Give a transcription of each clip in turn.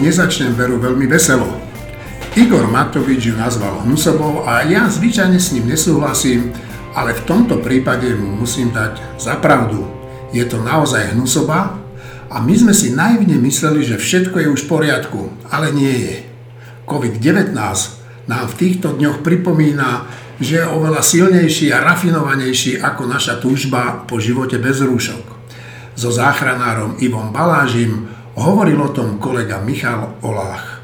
nezačnem veru veľmi veselo. Igor Matovič ju nazval hnusobou a ja zvyčajne s ním nesúhlasím, ale v tomto prípade mu musím dať za pravdu. Je to naozaj hnusoba a my sme si naivne mysleli, že všetko je už v poriadku, ale nie je. COVID-19 nám v týchto dňoch pripomína, že je oveľa silnejší a rafinovanejší ako naša túžba po živote bez rúšok. So záchranárom Ivom Balážim hovoril o tom kolega Michal Olách.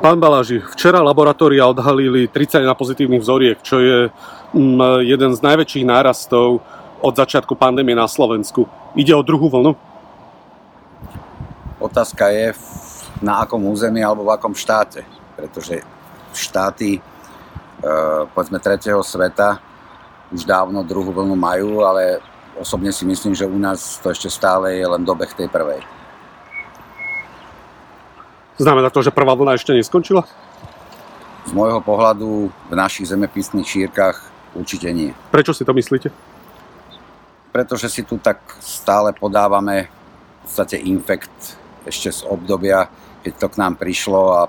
Pán Baláži, včera laboratória odhalili 31 pozitívnych vzoriek, čo je mm, jeden z najväčších nárastov od začiatku pandémie na Slovensku. Ide o druhú vlnu? Otázka je, na akom území alebo v akom štáte. Pretože štáty, e, povedzme, tretieho sveta už dávno druhú vlnu majú, ale osobne si myslím, že u nás to ešte stále je len dobeh tej prvej. Znamená to, že prvá vlna ešte neskončila? Z môjho pohľadu v našich zemepisných šírkach určite nie. Prečo si to myslíte? Pretože si tu tak stále podávame v podstate infekt ešte z obdobia, keď to k nám prišlo a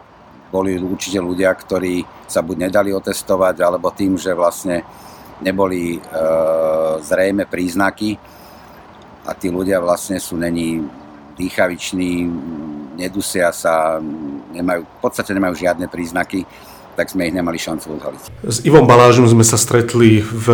boli určite ľudia, ktorí sa buď nedali otestovať, alebo tým, že vlastne neboli e, zrejme príznaky a tí ľudia vlastne sú není dýchaviční, nedusia sa, nemajú, v podstate nemajú žiadne príznaky tak sme ich nemali šancu odhaliť. S Ivom Balážom sme sa stretli v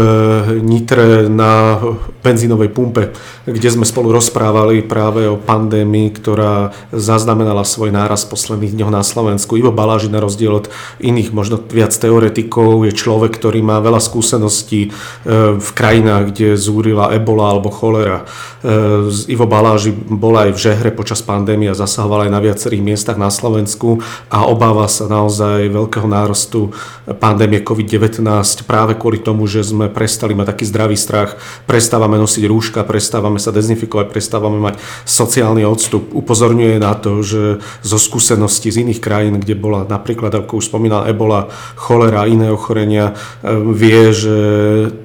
Nitre na benzínovej pumpe, kde sme spolu rozprávali práve o pandémii, ktorá zaznamenala svoj náraz posledných dňoch na Slovensku. Ivo Baláži na rozdiel od iných, možno viac teoretikov, je človek, ktorý má veľa skúseností e, v krajinách, kde zúrila ebola alebo cholera. E, Ivo Baláži bol aj v Žehre počas pandémie a zasahoval aj na viacerých miestach na Slovensku a obáva sa naozaj veľkého nárazu nárastu pandémie COVID-19 práve kvôli tomu, že sme prestali mať taký zdravý strach, prestávame nosiť rúška, prestávame sa dezinfikovať, prestávame mať sociálny odstup. Upozorňuje na to, že zo skúseností z iných krajín, kde bola napríklad, ako už spomínal, ebola, cholera a iné ochorenia, e, vie, že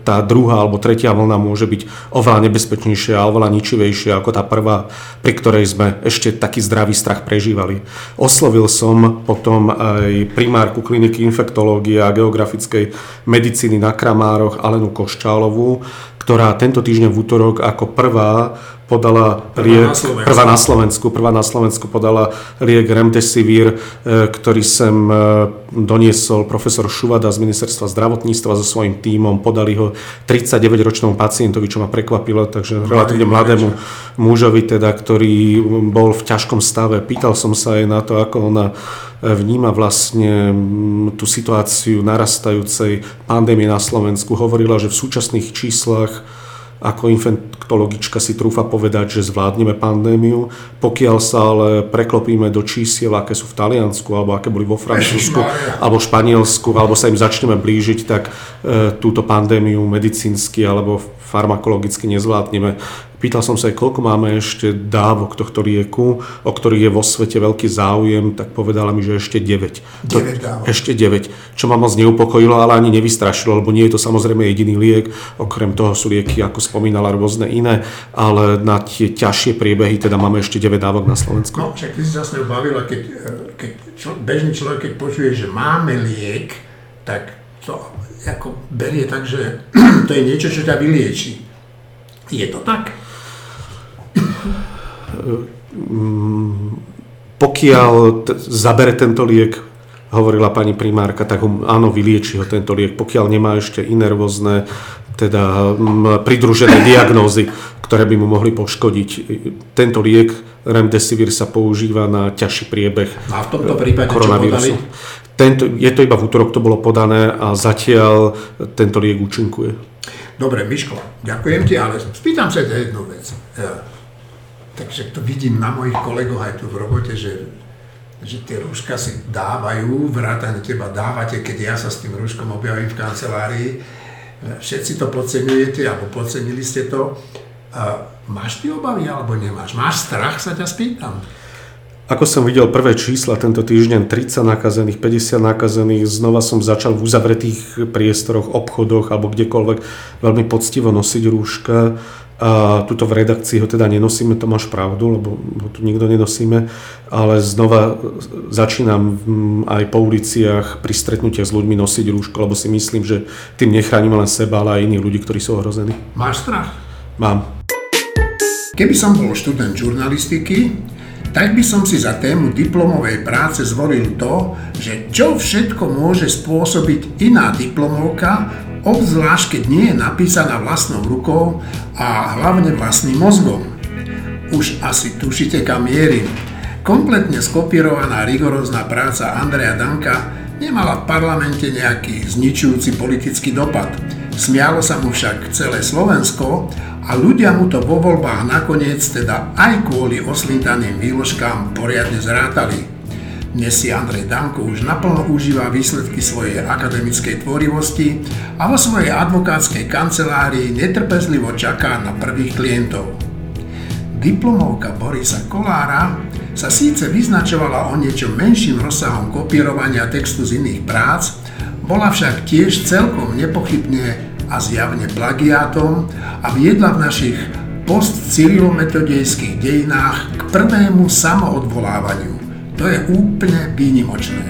tá druhá alebo tretia vlna môže byť oveľa nebezpečnejšia a oveľa ničivejšia ako tá prvá, pri ktorej sme ešte taký zdravý strach prežívali. Oslovil som potom aj primárku kliniky kliniky infektológie a geografickej medicíny na Kramároch Alenu Koščálovú, ktorá tento týždeň v útorok ako prvá podala prvá liek, na prvá na Slovensku, prvá na Slovensku podala liek Remdesivir, e, ktorý sem e, doniesol profesor Šuvada z ministerstva zdravotníctva so svojím tímom, podali ho 39-ročnému pacientovi, čo ma prekvapilo, takže relatívne mladému mužovi, teda, ktorý bol v ťažkom stave. Pýtal som sa aj na to, ako ona vníma vlastne tú situáciu narastajúcej pandémie na Slovensku. Hovorila, že v súčasných číslach ako infektologička si trúfa povedať, že zvládneme pandémiu. Pokiaľ sa ale preklopíme do čísiel, aké sú v Taliansku, alebo aké boli vo Francúzsku, alebo Španielsku, alebo sa im začneme blížiť, tak e, túto pandémiu medicínsky alebo farmakologicky nezvládneme. Pýtal som sa aj, koľko máme ešte dávok tohto lieku, o ktorých je vo svete veľký záujem, tak povedala mi, že ešte 9. 9 dávok. Ešte 9, čo ma moc neupokojilo, ale ani nevystrašilo, lebo nie je to samozrejme jediný liek. Okrem toho sú lieky, ako spomínala, rôzne iné, ale na tie ťažšie priebehy teda máme ešte 9 dávok na Slovensku. No, však ty si sa s bavila, keď, keď čo, bežný človek, keď počuje, že máme liek, tak to ako berie tak, že to je niečo, čo ťa vylieči. Je to tak? pokiaľ t- zabere tento liek, hovorila pani primárka, tak ho, áno, vylieči ho tento liek, pokiaľ nemá ešte iné rôzne teda pridružené diagnózy, ktoré by mu mohli poškodiť. Tento liek Remdesivir sa používa na ťažší priebeh a v tomto prípade koronavírusu. Tento, je to iba v útorok, to bolo podané a zatiaľ tento liek účinkuje. Dobre, Miško, ďakujem ti, ale spýtam sa jednu vec. Takže to vidím na mojich kolegoch aj tu v robote, že, že tie rúška si dávajú, vrátane teba dávate, keď ja sa s tým rúškom objavím v kancelárii. Všetci to podceňujete, alebo podcenili ste to. A máš ty obavy, alebo nemáš? Máš strach, sa ťa spýtam. Ako som videl prvé čísla tento týždeň, 30 nakazených, 50 nakazených, znova som začal v uzavretých priestoroch, obchodoch alebo kdekoľvek veľmi poctivo nosiť rúška A tuto v redakcii ho teda nenosíme, to máš pravdu, lebo ho tu nikto nenosíme, ale znova začínam aj po uliciach pri stretnutiach s ľuďmi nosiť rúško, lebo si myslím, že tým nechránime len seba, ale aj iných ľudí, ktorí sú ohrození. Máš strach? Mám. Keby som bol študent žurnalistiky, tak by som si za tému diplomovej práce zvolil to, že čo všetko môže spôsobiť iná diplomovka, obzvlášť keď nie je napísaná vlastnou rukou a hlavne vlastným mozgom. Už asi tušite kam mierim. Kompletne skopírovaná rigorózna práca Andreja Danka nemala v parlamente nejaký zničujúci politický dopad. Smialo sa mu však celé Slovensko a ľudia mu to vo voľbách nakoniec teda aj kvôli oslintaným výložkám poriadne zrátali. Dnes si Andrej Danko už naplno užíva výsledky svojej akademickej tvorivosti a vo svojej advokátskej kancelárii netrpezlivo čaká na prvých klientov. Diplomovka Borisa Kolára sa síce vyznačovala o niečo menším rozsahom kopírovania textu z iných prác, bola však tiež celkom nepochybne a zjavne plagiátom a viedla v našich post-cyrilometodejských dejinách k prvému samoodvolávaniu. To je úplne výnimočné.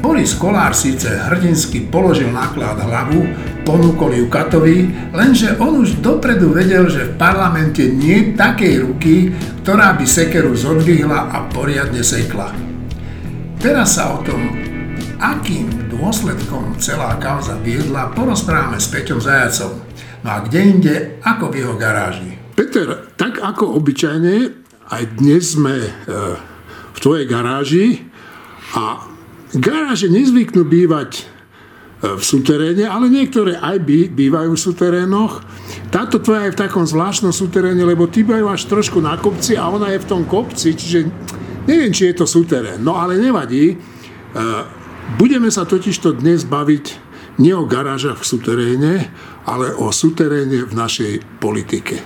Boris Kolár síce hrdinsky položil náklad hlavu, ponúkol ju Katovi, lenže on už dopredu vedel, že v parlamente nie takej ruky, ktorá by sekeru zodvihla a poriadne sekla. Teraz sa o tom, akým dôsledkom celá kauza viedla, porozprávame s Peťom Zajacom. No a kde inde, ako v jeho garáži. Peter, tak ako obyčajne, aj dnes sme e, v tvojej garáži a garáže nezvyknú bývať e, v suteréne, ale niektoré aj by, bývajú v suterénoch. Táto tvoja je v takom zvláštnom suteréne, lebo ty bývaš trošku na kopci a ona je v tom kopci, čiže neviem, či je to suterén. No ale nevadí. Budeme sa totižto dnes baviť nie o garážach v suteréne, ale o suteréne v našej politike.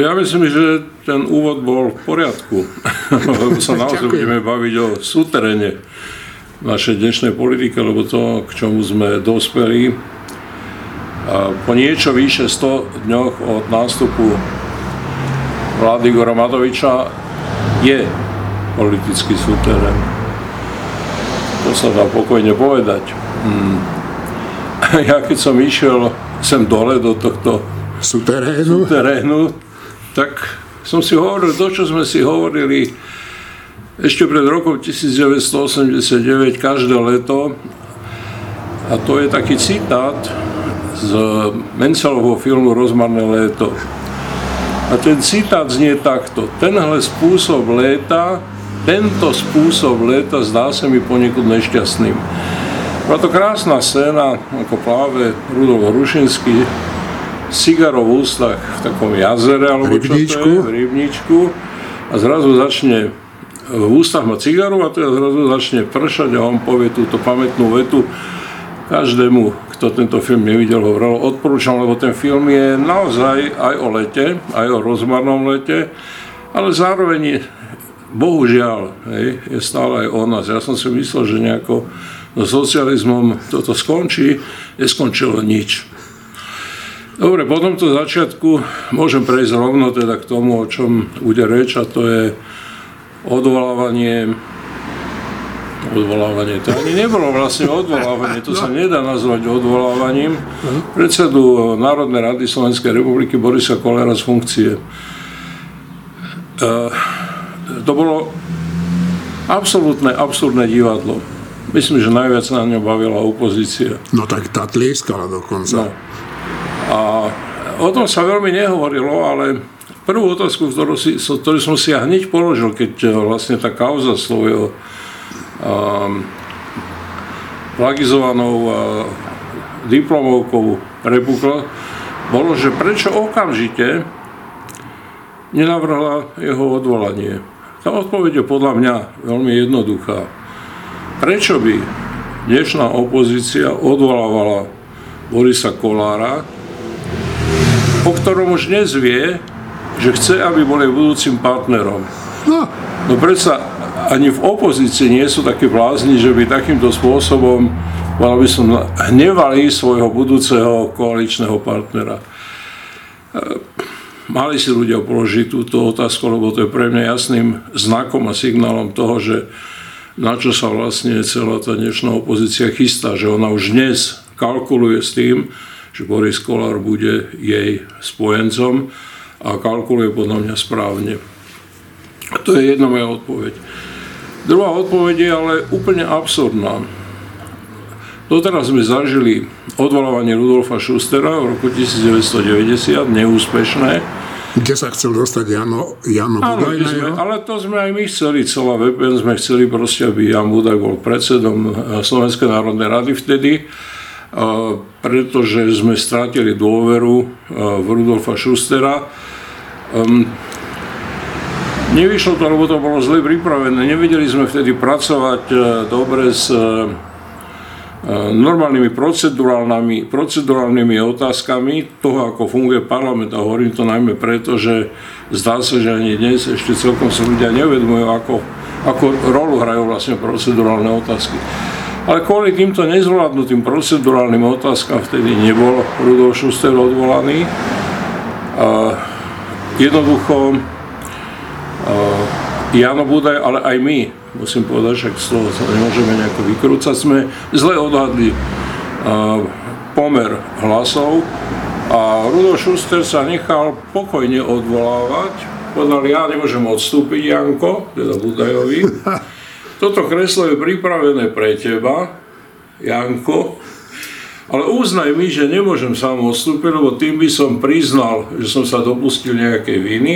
Ja myslím, že ten úvod bol v poriadku, lebo sa naozaj budeme baviť o súterene našej dnešnej politike, lebo to, k čomu sme dospeli, po niečo vyše 100 dňoch od nástupu vlády Igora Matoviča je politický súterén. Sa dá pokojne povedať. Hmm. Ja keď som išiel sem dole do tohto suterénu. suterénu, tak som si hovoril to, čo sme si hovorili ešte pred rokom 1989 každé leto. A to je taký citát z Mencelovho filmu Rozmarné léto. A ten citát znie takto. Tenhle spôsob léta, tento spôsob léta zdá sa mi poniekud nešťastným. Bola to krásna scéna, ako práve Rudolf Hrušinský cigarov v ústach v takom jazere, alebo rybníčku. čo to je, v rybníčku a zrazu začne v ústach má cigaru a teda zrazu začne pršať a on povie túto pamätnú vetu každému, kto tento film nevidel, ho odporúčam, lebo ten film je naozaj aj o lete, aj o rozmarnom lete, ale zároveň bohužiaľ hej, je stále aj o nás. Ja som si myslel, že nejako so socializmom toto skončí, neskončilo nič. Dobre, po tomto začiatku môžem prejsť rovno teda k tomu, o čom bude reč, a to je odvolávanie odvolávanie. To ani nebolo vlastne odvolávanie, to sa nedá nazvať odvolávaním predsedu Národnej rady Slovenskej republiky Borisa Kolera z funkcie. E, to bolo absolútne absurdné divadlo. Myslím, že najviac na ňom bavila opozícia. No tak tá tlieskala dokonca. No. A o tom sa veľmi nehovorilo, ale prvú otázku, ktorú, si, ktorú som si ja hneď položil, keď eh, vlastne tá kauza svojho um, plagizovanou uh, diplomovkou prepukla, bolo, že prečo okamžite nenavrhla jeho odvolanie. Tá odpoveď je podľa mňa veľmi jednoduchá. Prečo by dnešná opozícia odvolávala Borisa Kolára, o ktorom už dnes vie, že chce, aby boli budúcim partnerom. No, no predsa ani v opozícii nie sú takí blázni, že by takýmto spôsobom, mal by som, hnevali svojho budúceho koaličného partnera. Mali si ľudia položiť túto otázku, lebo to je pre mňa jasným znakom a signálom toho, že na čo sa vlastne celá tá dnešná opozícia chystá, že ona už dnes kalkuluje s tým, že Boris Kolár bude jej spojencom a kalkuluje podľa mňa správne. To je jedna moja odpoveď. Druhá odpoveď je ale úplne absurdná. Doteraz sme zažili odvolávanie Rudolfa Schustera v roku 1990, neúspešné. Kde sa chcel dostať Jano, Jano Budaj na sme, Ale to sme aj my chceli, celá VPN sme chceli proste, aby Jan Budaj bol predsedom eh, Slovenskej národnej rady vtedy, eh, pretože sme strátili dôveru eh, v Rudolfa Schustera. Ehm, nevyšlo to, lebo to bolo zle pripravené. Nevedeli sme vtedy pracovať dobre s normálnymi procedurálnymi, procedurálnymi otázkami toho, ako funguje parlament. A hovorím to najmä preto, že zdá sa, že ani dnes ešte celkom sa ľudia nevedomujú, ako, ako rolu hrajú vlastne procedurálne otázky. Ale kvôli týmto nezvládnutým procedurálnym otázkam vtedy nebol Rudolf Schuster odvolaný. A jednoducho Jano Budaj, ale aj my musím povedať, z toho sa nemôžeme nejako vykrúcať. Sme zle odhadli pomer hlasov a Rudolf Schuster sa nechal pokojne odvolávať. Povedal, ja nemôžem odstúpiť, Janko, teda Budajovi. Toto kreslo je pripravené pre teba, Janko, ale uznaj mi, že nemôžem sám odstúpiť, lebo tým by som priznal, že som sa dopustil nejakej viny.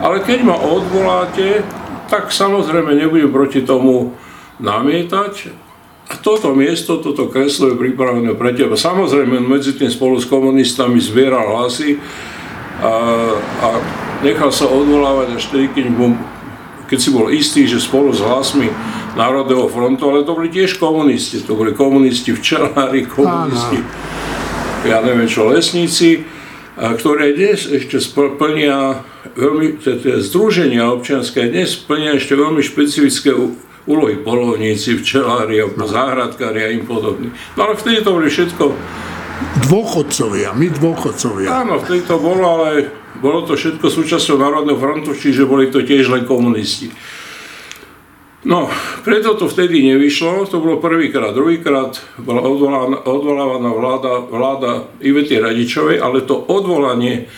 Ale keď ma odvoláte, tak samozrejme nebudem proti tomu namietať. Toto miesto, toto kreslo je pripravené pre teba. Samozrejme, medzi tým spolu s komunistami zbieral hlasy a, a nechal sa odvolávať až tedy, keď, mu, keď si bol istý, že spolu s hlasmi Národného frontu, ale to boli tiež komunisti, to boli komunisti včelári, komunisti, ja neviem čo, lesníci, ktoré dnes ešte splnia veľmi, tie združenia občianské dnes plnia ešte veľmi špecifické úlohy polovníci, včelári, no. záhradkári a im podobní. No ale vtedy to boli všetko... Dôchodcovia, my dôchodcovia. Áno, vtedy to bolo, ale bolo to všetko súčasťou Národného frontu, čiže boli to tiež len komunisti. No, preto to vtedy nevyšlo, to bolo prvýkrát. Druhýkrát bola odvolávaná vláda, vláda Ivety Radičovej, ale to odvolanie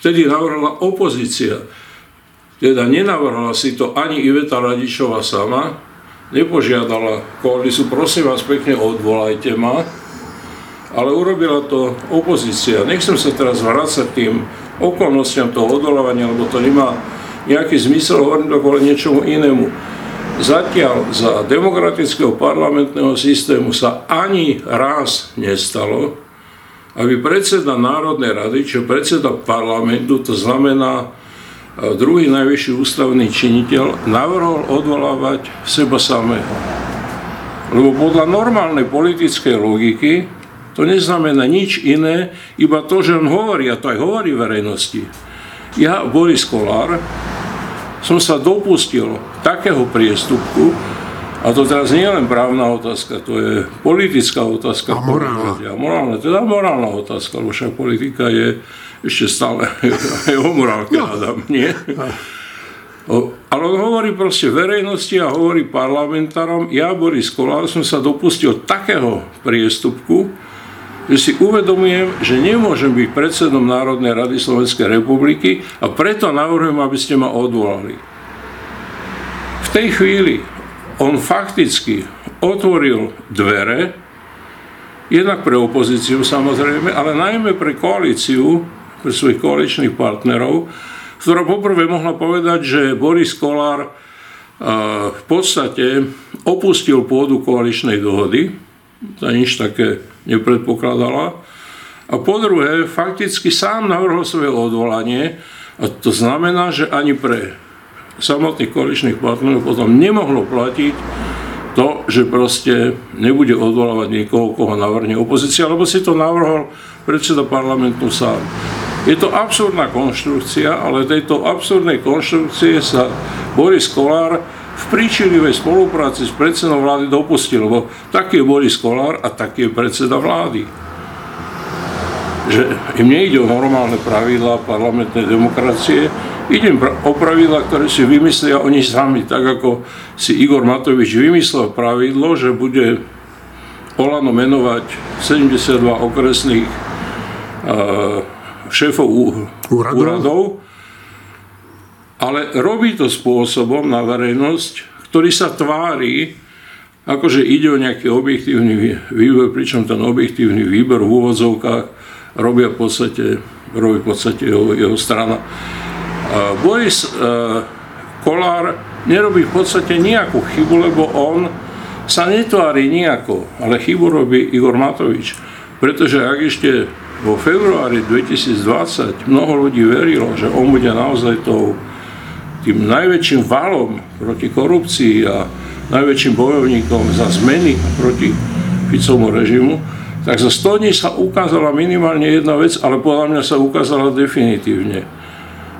Vtedy navrhla opozícia. Teda nenavrhla si to ani Iveta Radičová sama, nepožiadala koalíciu, prosím vás pekne, odvolajte ma, ale urobila to opozícia. Nechcem sa teraz vrácať tým okolnostiam toho odvolávania, lebo to nemá nejaký zmysel, hovorím to kvôli niečomu inému. Zatiaľ za demokratického parlamentného systému sa ani raz nestalo, aby predseda Národnej rady, čo predseda parlamentu, to znamená e, druhý najvyšší ústavný činiteľ, navrhol odvolávať seba samého. Lebo podľa normálnej politickej logiky to neznamená nič iné, iba to, že on hovorí, a to aj hovorí verejnosti. Ja, Boris Kolár, som sa dopustil takého priestupku, a to teraz nie je len právna otázka, to je politická otázka. A morálna. A morálna, teda morálna otázka, lebo však politika je ešte stále aj o morálke, no. hádam, nie? O, ale on hovorí proste verejnosti a hovorí parlamentárom, ja, Boris Kolár, som sa dopustil takého priestupku, že si uvedomujem, že nemôžem byť predsedom Národnej rady Slovenskej republiky a preto navrhujem, aby ste ma odvolali. V tej chvíli on fakticky otvoril dvere, jednak pre opozíciu samozrejme, ale najmä pre koalíciu, pre svojich koaličných partnerov, ktorá poprvé mohla povedať, že Boris Kolár v podstate opustil pôdu koaličnej dohody, to nič také nepredpokladala, a po druhé, fakticky sám navrhol svoje odvolanie, a to znamená, že ani pre samotných koaličných partnerov potom nemohlo platiť to, že proste nebude odvolávať niekoho, koho navrhne opozícia, lebo si to navrhol predseda parlamentu sám. Je to absurdná konštrukcia, ale tejto absurdnej konštrukcie sa Boris Kolár v príčinivej spolupráci s predsedom vlády dopustil, lebo taký je Boris Kolár a taký je predseda vlády. Že im nejde o normálne pravidlá parlamentnej demokracie, ide o pravidlá, ktoré si vymyslia oni sami, tak ako si Igor Matovič vymyslel pravidlo, že bude Olano menovať 72 okresných šéfov úradov. úradov, ale robí to spôsobom na verejnosť, ktorý sa tvári, akože ide o nejaký objektívny výber, pričom ten objektívny výber v úvodzovkách robia v podstate, robí v podstate jeho, jeho strana. Boris Kolár nerobí v podstate nejakú chybu, lebo on sa netvári nejako, ale chybu robí Igor Matovič. Pretože ak ešte vo februári 2020 mnoho ľudí verilo, že on bude naozaj tou, tým najväčším valom proti korupcii a najväčším bojovníkom za zmeny proti Ficovmu režimu, tak za 100 dní sa ukázala minimálne jedna vec, ale podľa mňa sa ukázala definitívne,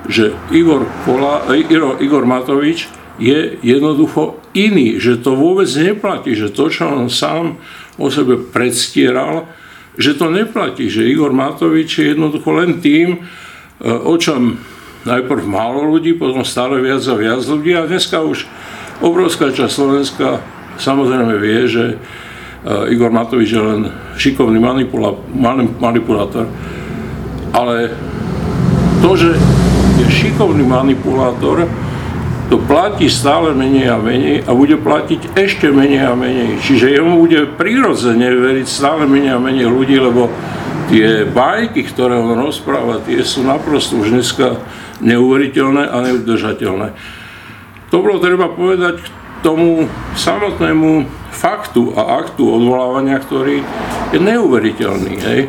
že Igor, Kola, Igor, Igor Matovič je jednoducho iný, že to vôbec neplatí, že to, čo on sám o sebe predstieral, že to neplatí, že Igor Matovič je jednoducho len tým, e, o čom najprv málo ľudí, potom stále viac a viac ľudí. A dneska už obrovská časť Slovenska samozrejme vie, že Igor Matovič je len šikovný manipula, manipulátor. Ale to, že je šikovný manipulátor, to platí stále menej a menej a bude platiť ešte menej a menej. Čiže jemu bude prirodzene veriť stále menej a menej ľudí, lebo tie bajky, ktoré on rozpráva, tie sú naprosto už dneska neuveriteľné a neudržateľné. To bolo treba povedať tomu samotnému faktu a aktu odvolávania, ktorý je neuveriteľný. Hej.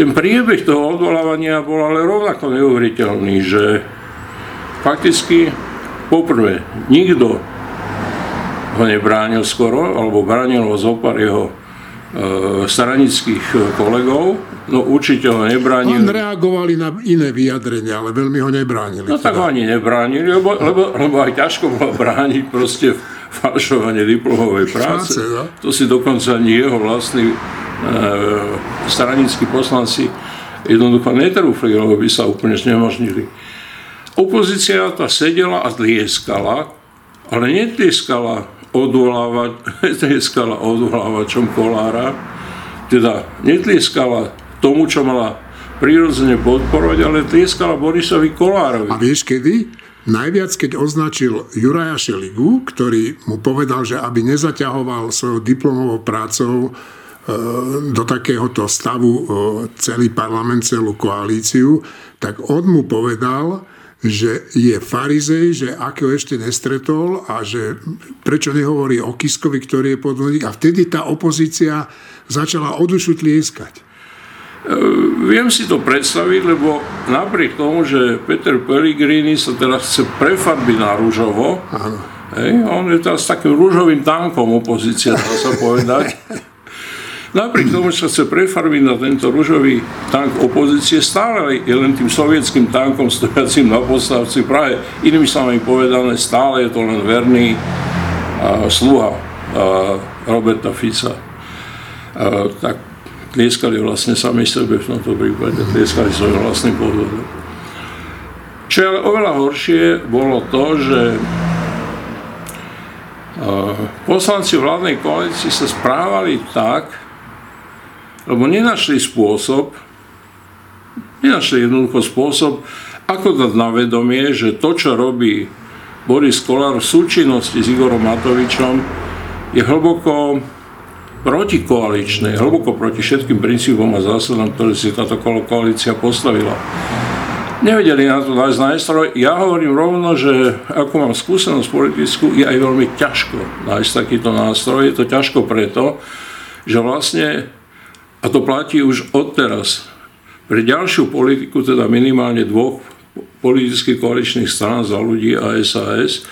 Ten priebeh toho odvolávania bol ale rovnako neuveriteľný, že fakticky poprvé nikto ho nebránil skoro, alebo bránil ho zopar jeho e, stranických kolegov, no určite ho nebránili. On reagovali na iné vyjadrenia, ale veľmi ho nebránili. No tak teda. ani nebránili, lebo, lebo, lebo aj ťažko bolo brániť proste falšovanie diplomovej práce. No. To si dokonca ani jeho vlastní e, stranickí poslanci jednoducho netrúfli, lebo by sa úplne znemožnili. Opozícia tá sedela a tlieskala, ale netlieskala odvolávať, netlieskala odvolávačom Kolára, teda netlieskala tomu, čo mala prirodzene podporovať, ale tlieskala Borisovi Kolárovi. A vieš kedy? Najviac, keď označil Juraja Šeligu, ktorý mu povedal, že aby nezaťahoval svojou diplomovou prácou e, do takéhoto stavu e, celý parlament, celú koalíciu, tak on mu povedal, že je farizej, že ako ešte nestretol a že prečo nehovorí o Kiskovi, ktorý je podvodník. A vtedy tá opozícia začala odušu tlieskať. E, viem si to predstaviť, lebo napriek tomu, že Peter Pellegrini sa teraz chce prefarbiť na rúžovo, hej, on je teraz takým rúžovým tankom opozícia, dá sa povedať. Napriek tomu, že sa chce prefarbiť na tento rúžový tank opozície, stále je len tým sovietským tankom stojacím na postavci Prahe. Inými slovami povedané, stále je to len verný uh, sluha uh, Roberta Fica. Uh, tak tlieskali vlastne sami sebe v tomto prípade, tlieskali svojim vlastným podvodom. Čo je ale oveľa horšie, bolo to, že poslanci vládnej koalícii sa správali tak, lebo nenašli spôsob, nenašli jednoducho spôsob, ako dať na vedomie, že to, čo robí Boris Kolár v súčinnosti s Igorom Matovičom, je hlboko protikoaličné, hlboko proti všetkým princípom a zásadám, ktoré si táto koalícia postavila. Nevedeli na to nájsť nástroj. Ja hovorím rovno, že ako mám skúsenosť politickú, je aj veľmi ťažko nájsť takýto nástroj. Je to ťažko preto, že vlastne, a to platí už odteraz, pre ďalšiu politiku, teda minimálne dvoch politických koaličných strán za ľudí a SAS,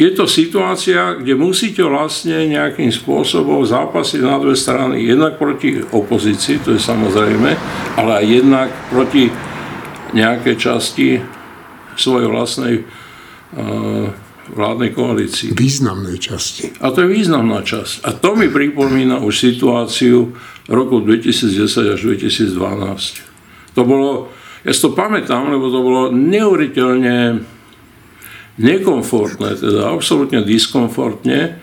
je to situácia, kde musíte vlastne nejakým spôsobom zápasiť na dve strany. Jednak proti opozícii, to je samozrejme, ale aj jednak proti nejakej časti svojej vlastnej vládnej koalícii. Významnej časti. A to je významná časť. A to mi pripomína už situáciu rokov 2010 až 2012. To bolo, ja si to pamätám, lebo to bolo neuveriteľne nekomfortné, teda absolútne diskomfortne,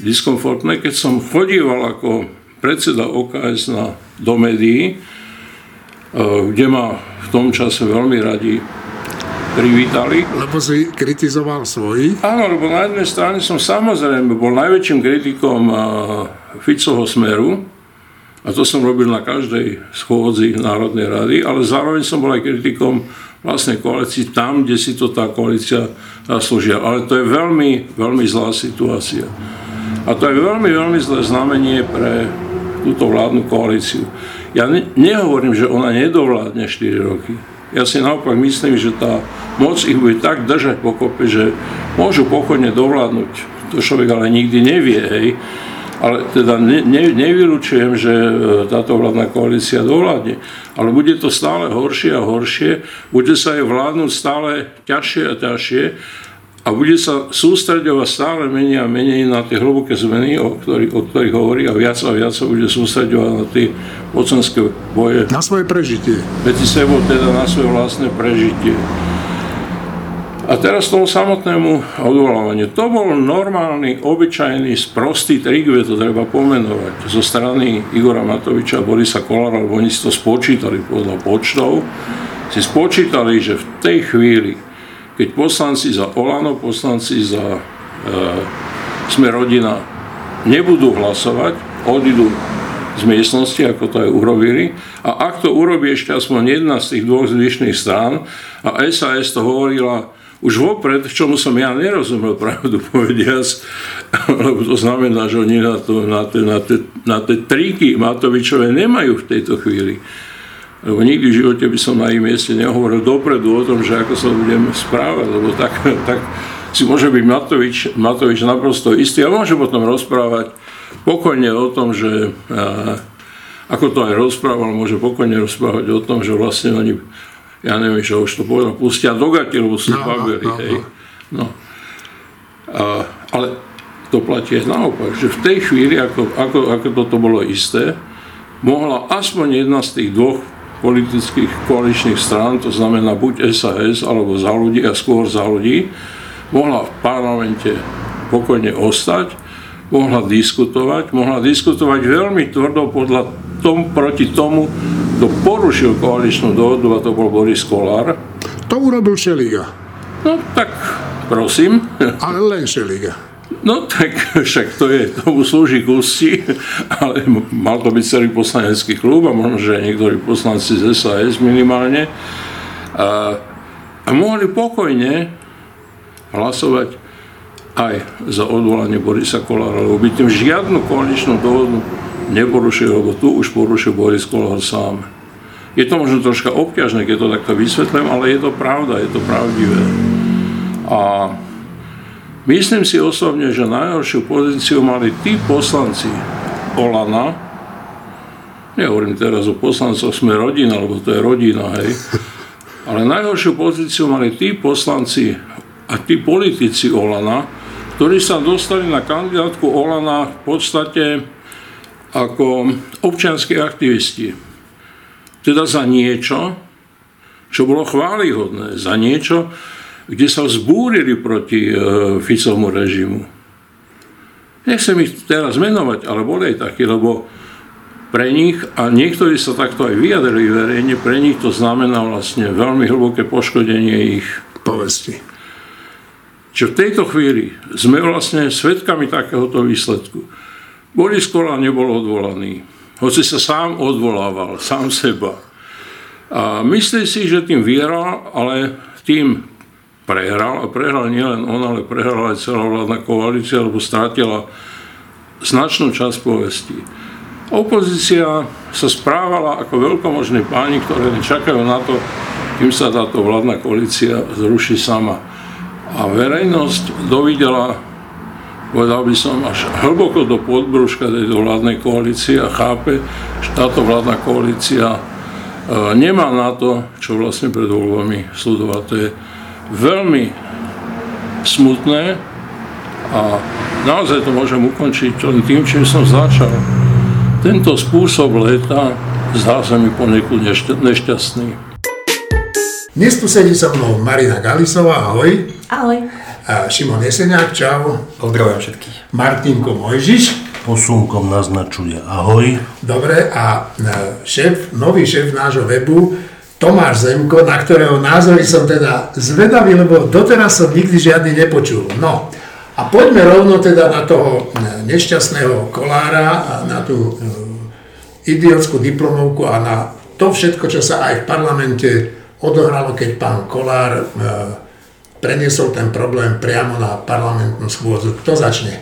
diskomfortné, keď som chodíval ako predseda OKS na, do médií, eh, kde ma v tom čase veľmi radi privítali. Lebo si kritizoval svojich? Áno, lebo na jednej strane som samozrejme bol najväčším kritikom eh, Ficovho smeru, a to som robil na každej schôdzi Národnej rady, ale zároveň som bol aj kritikom vlastnej koalícii tam, kde si to tá koalícia zaslúžia. Ale to je veľmi, veľmi zlá situácia. A to je veľmi, veľmi zlé znamenie pre túto vládnu koalíciu. Ja ne, nehovorím, že ona nedovládne 4 roky. Ja si naopak myslím, že tá moc ich bude tak držať pokope, že môžu pochodne dovládnuť. To človek ale nikdy nevie, hej. Ale teda ne, ne, nevylučujem, že e, táto vládna koalícia dovládne. Ale bude to stále horšie a horšie, bude sa aj vládnuť stále ťažšie a ťažšie a bude sa sústredovať stále menej a menej na tie hlboké zmeny, o ktorých, o ktorých hovorí a viac a viac sa bude sústredovať na tie mocenské boje. Na svoje prežitie. Medzi sebou teda na svoje vlastné prežitie. A teraz tomu samotnému odvolávaniu. To bol normálny, obyčajný, sprostý trik, to treba pomenovať, zo strany Igora Matoviča a Borisa Kolára, lebo oni si to spočítali podľa počtov, si spočítali, že v tej chvíli, keď poslanci za Olano, poslanci za e, Sme rodina nebudú hlasovať, odídu z miestnosti, ako to aj urobili. A ak to urobí ešte aspoň jedna z tých dvoch zvyšných strán, a SAS to hovorila už vopred, čomu som ja nerozumel, pravdu povediac, lebo to znamená, že oni na, to, na, tie, na, tie, na tie triky Matovičové nemajú v tejto chvíli. Lebo nikdy v živote by som na ich mieste nehovoril dopredu o tom, že ako sa budem správať, lebo tak, tak si môže byť Matovič, Matovič naprosto istý a môže potom rozprávať pokojne o tom, že ako to aj rozprával, môže pokojne rozprávať o tom, že vlastne oni ja neviem, že už to povedal, pustia do gati, lebo sú no, babeli, no, hej. No. A, ale to platí aj naopak, že v tej chvíli, ako, ako, ako toto bolo isté, mohla aspoň jedna z tých dvoch politických koaličných strán, to znamená buď SAS alebo za ľudí a skôr za ľudí, mohla v parlamente pokojne ostať, mohla diskutovať, mohla diskutovať veľmi tvrdo podľa tom, proti tomu, kto porušil koaličnú dohodu a to bol Boris Kolár. To urobil Šeliga. No tak, prosím. Ale len Šeliga. No tak však to je, tomu slúži gusti, ale mal to byť celý poslanecký klub a možno, že aj niektorí poslanci z SAS minimálne. A, a mohli pokojne hlasovať aj za odvolanie Borisa Kolára, lebo by tým žiadnu koaličnú dohodu neporušil, lebo tu už porušil Boris Kolár sám. Je to možno troška obťažné, keď to takto vysvetlím, ale je to pravda, je to pravdivé. A myslím si osobne, že najhoršiu pozíciu mali tí poslanci Olana, nehovorím teraz o poslancoch sme rodina, lebo to je rodina, hej, ale najhoršiu pozíciu mali tí poslanci a tí politici Olana, ktorí sa dostali na kandidátku Olana v podstate ako občianskí aktivisti. Teda za niečo, čo bolo chválihodné, za niečo, kde sa vzbúrili proti e, Ficovmu režimu. Nechcem ich teraz menovať, ale boli aj takí, lebo pre nich, a niektorí sa takto aj vyjadrili verejne, pre nich to znamená vlastne veľmi hlboké poškodenie ich povesti. Čiže v tejto chvíli sme vlastne svedkami takéhoto výsledku. Boris Kolár nebol odvolaný, hoci sa sám odvolával, sám seba. A myslí si, že tým vyhral, ale tým prehral. A prehral nielen on, ale prehrala aj celá vládna koalícia, lebo strátila značnú časť povesti. Opozícia sa správala ako veľkomožní páni, ktoré čakajú na to, kým sa táto vládna koalícia zruší sama. A verejnosť dovidela povedal by som, až hlboko do podbrúška tejto vládnej koalície a chápe, že táto vládna koalícia e, nemá na to, čo vlastne pred voľbami sledovať. To je veľmi smutné a naozaj to môžem ukončiť len tým, čím som začal. tento spôsob leta zdá sa mi ponekud nešťastný. Dnes tu sedí so mnou Marina Galisová, ahoj. Ahoj. Šimon Jeseniak, čau. Pozdravujem všetkých. Martinko Mojžiš. Posunkom naznačuje ahoj. Dobre, a e, šéf, nový šéf nášho webu, Tomáš Zemko, na ktorého názory som teda zvedavý, lebo doteraz som nikdy žiadny nepočul. No, a poďme rovno teda na toho e, nešťastného kolára a na tú e, idiotskú diplomovku a na to všetko, čo sa aj v parlamente odohralo, keď pán Kolár preniesol ten problém priamo na parlamentnú schôdzu. Kto začne?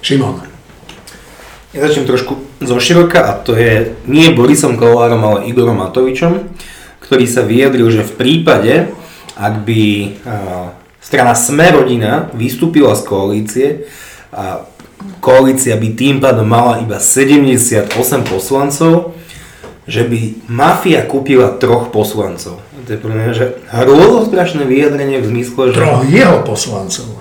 Šimon. Ja začnem trošku zo široka a to je nie Borisom Kolárom, ale Igorom Matovičom, ktorý sa vyjadril, že v prípade, ak by strana Sme rodina vystúpila z koalície a koalícia by tým pádom mala iba 78 poslancov, že by mafia kúpila troch poslancov. To je mňa, že hrôzostrašné vyjadrenie v zmysle, že... Troch jeho poslancov.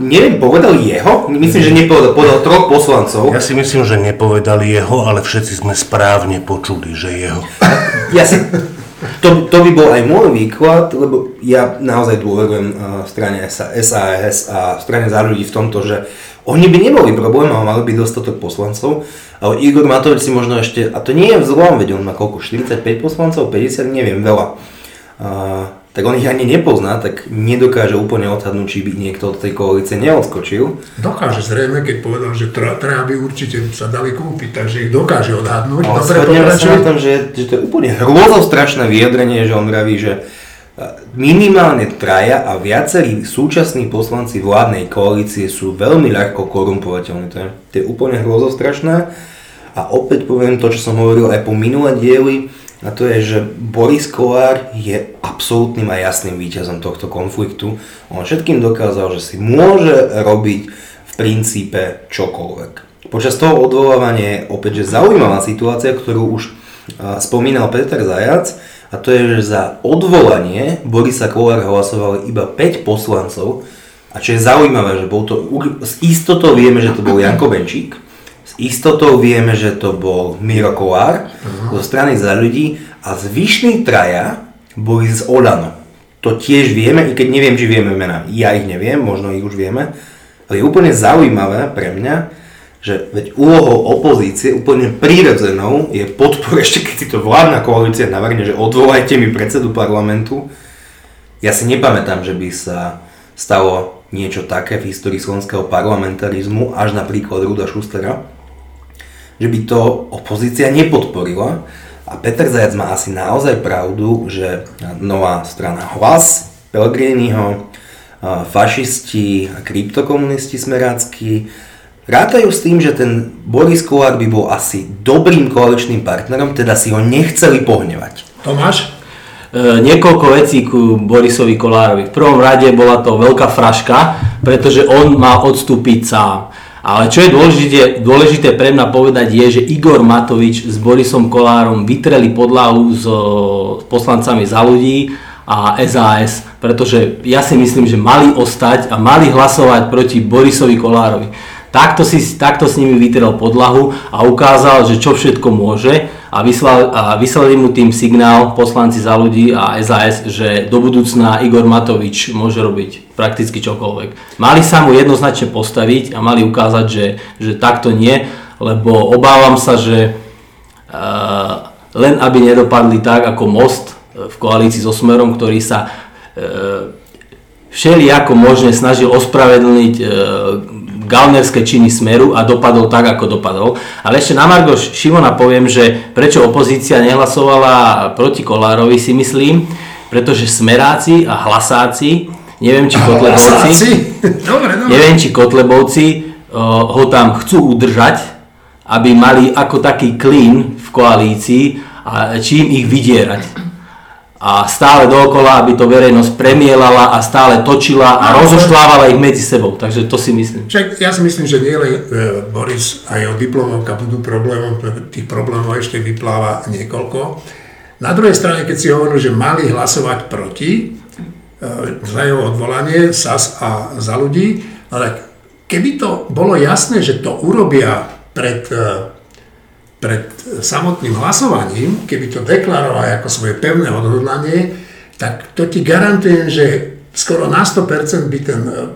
Neviem, povedal jeho? Myslím, že nepovedal, povedal troch poslancov. Ja si myslím, že nepovedali jeho, ale všetci sme správne počuli, že jeho. Ja si, to, to by bol aj môj výklad, lebo ja naozaj dôverujem strane SAS a strane za ľudí v tomto, že oni by neboli problém, ale mali by dostatok poslancov. Ale Igor Matovič si možno ešte, a to nie je vzlom, veď on má koľko, 45 poslancov, 50, neviem, veľa. A, tak on ich ani nepozná, tak nedokáže úplne odhadnúť, či by niekto od tej koalície neodskočil. Dokáže zrejme, keď povedal, že traja by určite sa dali kúpiť, takže ich dokáže odhadnúť. Ale Dobre, sa na tom, že, že to je úplne strašné vyjadrenie, že on vraví, že minimálne traja a viacerí súčasní poslanci vládnej koalície sú veľmi ľahko korumpovateľní. To je, to je úplne hrozostrašné. A opäť poviem to, čo som hovoril aj po minulé diely, a to je, že Boris Kolár je absolútnym a jasným víťazom tohto konfliktu. On všetkým dokázal, že si môže robiť v princípe čokoľvek. Počas toho odvolávania je opäť že zaujímavá situácia, ktorú už spomínal Peter Zajac, a to je, že za odvolanie Borisa Kolára hlasovali iba 5 poslancov. A čo je zaujímavé, že bol to, s istotou vieme, že to bol Janko Benčík, s istotou vieme, že to bol Miro Kolár uh-huh. zo strany za ľudí a zvyšní traja boli z Olano. To tiež vieme, i keď neviem, či vieme mená. Ja ich neviem, možno ich už vieme. Ale je úplne zaujímavé pre mňa, že veď úlohou opozície úplne prírodzenou je podpor, ešte keď si to vládna koalícia navrhne, že odvolajte mi predsedu parlamentu. Ja si nepamätám, že by sa stalo niečo také v histórii slovenského parlamentarizmu, až napríklad Ruda Šustera, že by to opozícia nepodporila. A Peter Zajac má asi naozaj pravdu, že nová strana Hlas, Pellegriniho, fašisti a kryptokomunisti smerácky, Rátajú s tým, že ten Boris Kolár by bol asi dobrým koaličným partnerom, teda si ho nechceli pohnevať. Tomáš? E, niekoľko vecí ku Borisovi Kolárovi. V prvom rade bola to veľká fraška, pretože on mal odstúpiť sám. Ale čo je dôležité, dôležité pre mňa povedať je, že Igor Matovič s Borisom Kolárom vytreli podlahu s poslancami za ľudí a SAS, pretože ja si myslím, že mali ostať a mali hlasovať proti Borisovi Kolárovi. Takto, si, takto s nimi vytrel podlahu a ukázal, že čo všetko môže a, vyslal, a vyslali mu tým signál poslanci za ľudí a SAS, že do budúcna Igor Matovič môže robiť prakticky čokoľvek. Mali sa mu jednoznačne postaviť a mali ukázať, že, že takto nie, lebo obávam sa, že uh, len aby nedopadli tak ako most v koalícii so Smerom, ktorý sa uh, všelijako možne snažil ospravedlniť uh, galnerské činy Smeru a dopadol tak, ako dopadol. Ale ešte na Margo Šimona poviem, že prečo opozícia nehlasovala proti Kolárovi si myslím, pretože Smeráci a Hlasáci, neviem či Kotlebovci, dobre, dobre. neviem či Kotlebovci ho tam chcú udržať, aby mali ako taký klín v koalícii a čím ich vydierať a stále dookola, aby to verejnosť premielala a stále točila a rozošlávala ich medzi sebou. Takže to si myslím. Však ja si myslím, že nie len e, Boris a jeho diplomovka budú problémom, tých problémov ešte vypláva niekoľko. Na druhej strane, keď si hovoril, že mali hlasovať proti e, za jeho odvolanie SAS a za ľudí, tak keby to bolo jasné, že to urobia pred e, pred samotným hlasovaním, keby to deklaroval ako svoje pevné odhodlanie, tak to ti garantujem, že skoro na 100% by ten e,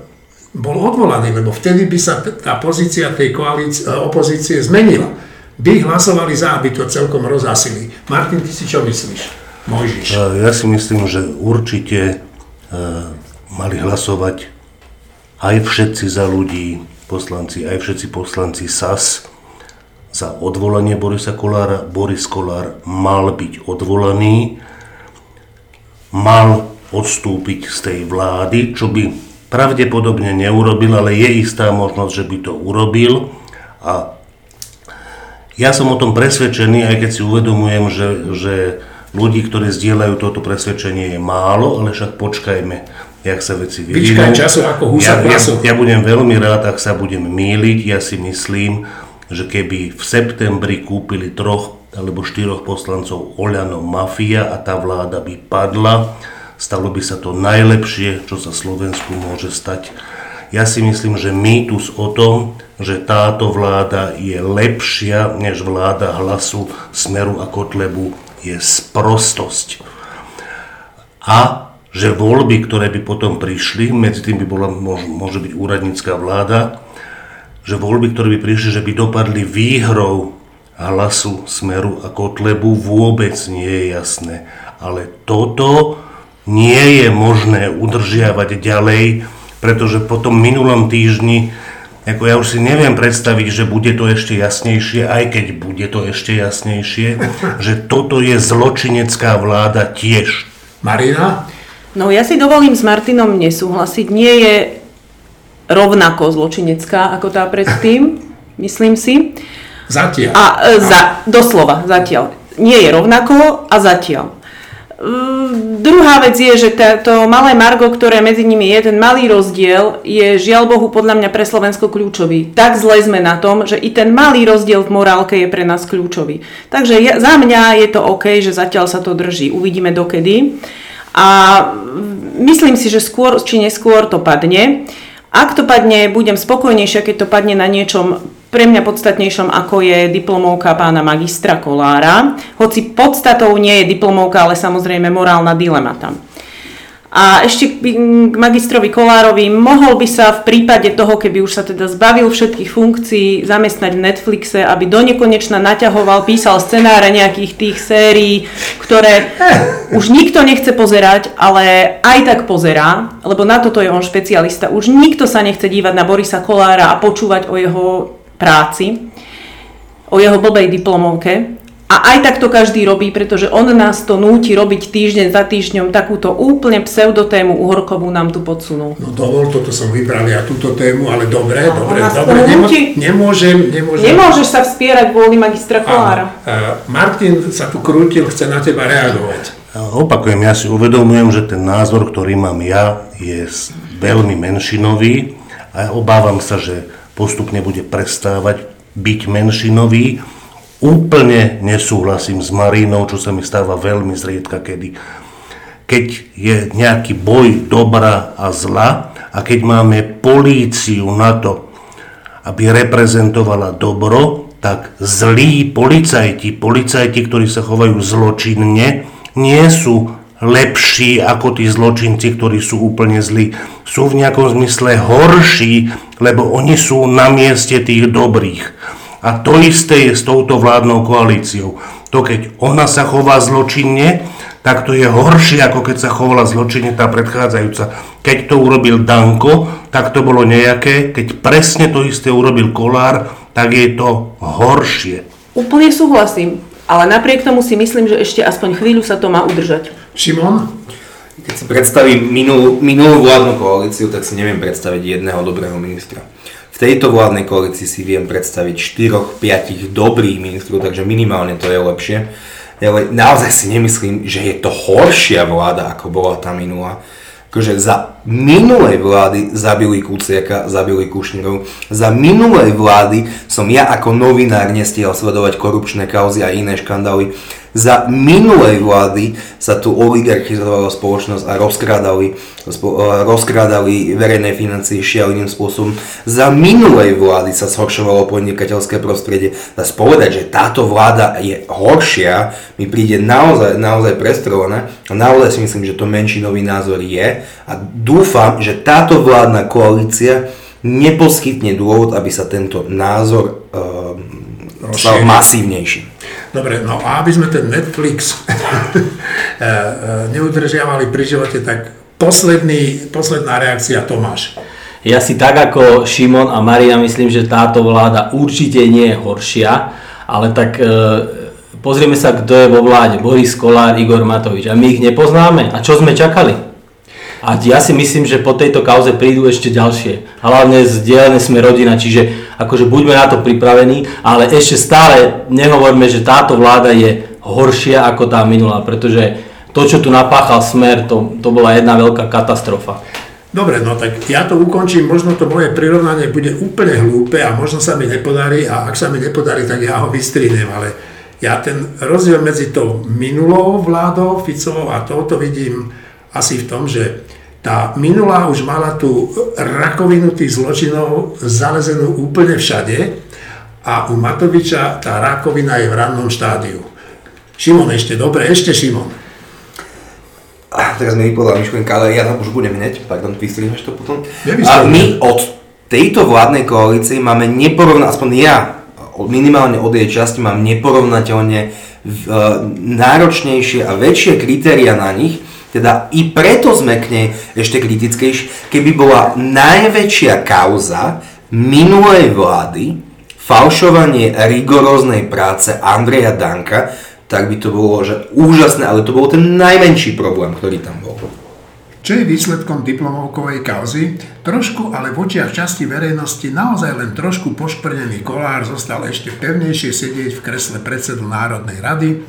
bol odvolaný, lebo vtedy by sa tá pozícia tej koalície, opozície zmenila. By hlasovali za, aby to celkom rozhasili. Martin, ty si čo myslíš? Mojžiš. Ja si myslím, že určite mali hlasovať aj všetci za ľudí, poslanci, aj všetci poslanci SAS za odvolanie Borisa Kolára. Boris Kolár mal byť odvolaný, mal odstúpiť z tej vlády, čo by pravdepodobne neurobil, ale je istá možnosť, že by to urobil. A ja som o tom presvedčený, aj keď si uvedomujem, že, že ľudí, ktorí zdieľajú toto presvedčenie je málo, ale však počkajme, jak sa veci vyvinú. Vyčkaj času ako husa ja, ja, ja budem veľmi rád, ak sa budem míliť. Ja si myslím, že keby v septembri kúpili troch alebo štyroch poslancov Oľano Mafia a tá vláda by padla, stalo by sa to najlepšie, čo sa Slovensku môže stať. Ja si myslím, že mýtus o tom, že táto vláda je lepšia než vláda hlasu Smeru a Kotlebu je sprostosť. A že voľby, ktoré by potom prišli, medzi tým by bola, môže, môže byť úradnícká vláda, že voľby, ktoré by prišli, že by dopadli výhrou hlasu Smeru a Kotlebu, vôbec nie je jasné. Ale toto nie je možné udržiavať ďalej, pretože po tom minulom týždni, ako ja už si neviem predstaviť, že bude to ešte jasnejšie, aj keď bude to ešte jasnejšie, že toto je zločinecká vláda tiež. Marina? No ja si dovolím s Martinom nesúhlasiť. Nie je rovnako zločinecká ako tá predtým, myslím si. Zatiaľ. A e, za, doslova, zatiaľ. Nie je rovnako a zatiaľ. Uh, druhá vec je, že to malé Margo, ktoré medzi nimi je, ten malý rozdiel, je žiaľ Bohu podľa mňa pre Slovensko kľúčový. Tak zle sme na tom, že i ten malý rozdiel v morálke je pre nás kľúčový. Takže ja, za mňa je to OK, že zatiaľ sa to drží. Uvidíme dokedy. A myslím si, že skôr či neskôr to padne. Ak to padne, budem spokojnejšia, keď to padne na niečom pre mňa podstatnejšom, ako je diplomovka pána magistra Kolára. Hoci podstatou nie je diplomovka, ale samozrejme morálna dilema tam. A ešte k magistrovi Kolárovi, mohol by sa v prípade toho, keby už sa teda zbavil všetkých funkcií, zamestnať v Netflixe, aby do nekonečna naťahoval, písal scenáre nejakých tých sérií, ktoré už nikto nechce pozerať, ale aj tak pozerá, lebo na toto je on špecialista. Už nikto sa nechce dívať na Borisa Kolára a počúvať o jeho práci, o jeho blbej diplomovke. A aj tak to každý robí, pretože on nás to núti robiť týždeň za týždňom takúto úplne pseudotému uhorkovú nám tu podsunul. No dovol, toto som vybral ja túto tému, ale dobre, a dobre, dobre, nemo, nemôžem, nemôžem. Nemôžeš sa vspierať kvôli magistra Kolára. Martin sa tu krútil, chce na teba reagovať. Opakujem, ja si uvedomujem, že ten názor, ktorý mám ja, je veľmi menšinový a obávam sa, že postupne bude prestávať byť menšinový. Úplne nesúhlasím s Marínou, čo sa mi stáva veľmi zriedka kedy. Keď je nejaký boj dobra a zla a keď máme políciu na to, aby reprezentovala dobro, tak zlí policajti, policajti, ktorí sa chovajú zločinne, nie sú lepší ako tí zločinci, ktorí sú úplne zlí. Sú v nejakom zmysle horší, lebo oni sú na mieste tých dobrých. A to isté je s touto vládnou koalíciou. To keď ona sa chová zločinne, tak to je horšie, ako keď sa chovala zločinne tá predchádzajúca. Keď to urobil Danko, tak to bolo nejaké. Keď presne to isté urobil Kolár, tak je to horšie. Úplne súhlasím. Ale napriek tomu si myslím, že ešte aspoň chvíľu sa to má udržať. Šimon? Keď si predstavím minulú, minulú vládnu koalíciu, tak si neviem predstaviť jedného dobrého ministra. V tejto vládnej koalícii si viem predstaviť 4-5 dobrých ministrov, takže minimálne to je lepšie. Ale naozaj si nemyslím, že je to horšia vláda, ako bola tá minulá. Akože za minulej vlády zabili Kuciaka, zabili Kušnirov. Za minulej vlády som ja ako novinár nestihal sledovať korupčné kauzy a iné škandály. Za minulej vlády sa tu oligarchizovala spoločnosť a rozkrádali, rozkrádali verejné financie šialeným spôsobom. Za minulej vlády sa zhoršovalo podnikateľské prostredie. Dá spovedať, že táto vláda je horšia, mi príde naozaj, naozaj prestrovaná a naozaj si myslím, že to menšinový názor je a dúfam, že táto vládna koalícia neposkytne dôvod, aby sa tento názor um, stal masívnejší. Dobre, no a aby sme ten Netflix eh, eh, neudržiavali pri živote, tak posledný, posledná reakcia Tomáš. Ja si tak ako Šimon a Maria myslím, že táto vláda určite nie je horšia, ale tak e, pozrieme sa, kto je vo vláde. Boris Kolár, Igor Matovič. A my ich nepoznáme. A čo sme čakali? A ja si myslím, že po tejto kauze prídu ešte ďalšie. Hlavne zdieľané sme rodina, čiže akože buďme na to pripravení, ale ešte stále nehovorme, že táto vláda je horšia ako tá minulá, pretože to, čo tu napáchal smer, to, to bola jedna veľká katastrofa. Dobre, no tak ja to ukončím, možno to moje prirovnanie bude úplne hlúpe a možno sa mi nepodarí a ak sa mi nepodarí, tak ja ho vystrinem, ale ja ten rozdiel medzi tou minulou vládou Ficovou a touto vidím asi v tom, že tá minulá už mala tú rakovinu tých zločinov zalezenú úplne všade a u Matoviča tá rakovina je v rannom štádiu. Šimon ešte, dobre, ešte Šimon. A teraz mi vypovedala myšlienka, ale ja tam už budem hneď, pardon, vystrihneš to potom. A my od tejto vládnej koalície máme neporovnateľne, aspoň ja, minimálne od jej časti mám neporovnateľne e, náročnejšie a väčšie kritéria na nich, teda i preto sme k nej ešte kritickejší, keby bola najväčšia kauza minulej vlády falšovanie rigoróznej práce Andreja Danka, tak by to bolo že úžasné, ale to bol ten najmenší problém, ktorý tam bol. Čo je výsledkom diplomovkovej kauzy? Trošku, ale v časti verejnosti naozaj len trošku pošprnený kolár zostal ešte pevnejšie sedieť v kresle predsedu Národnej rady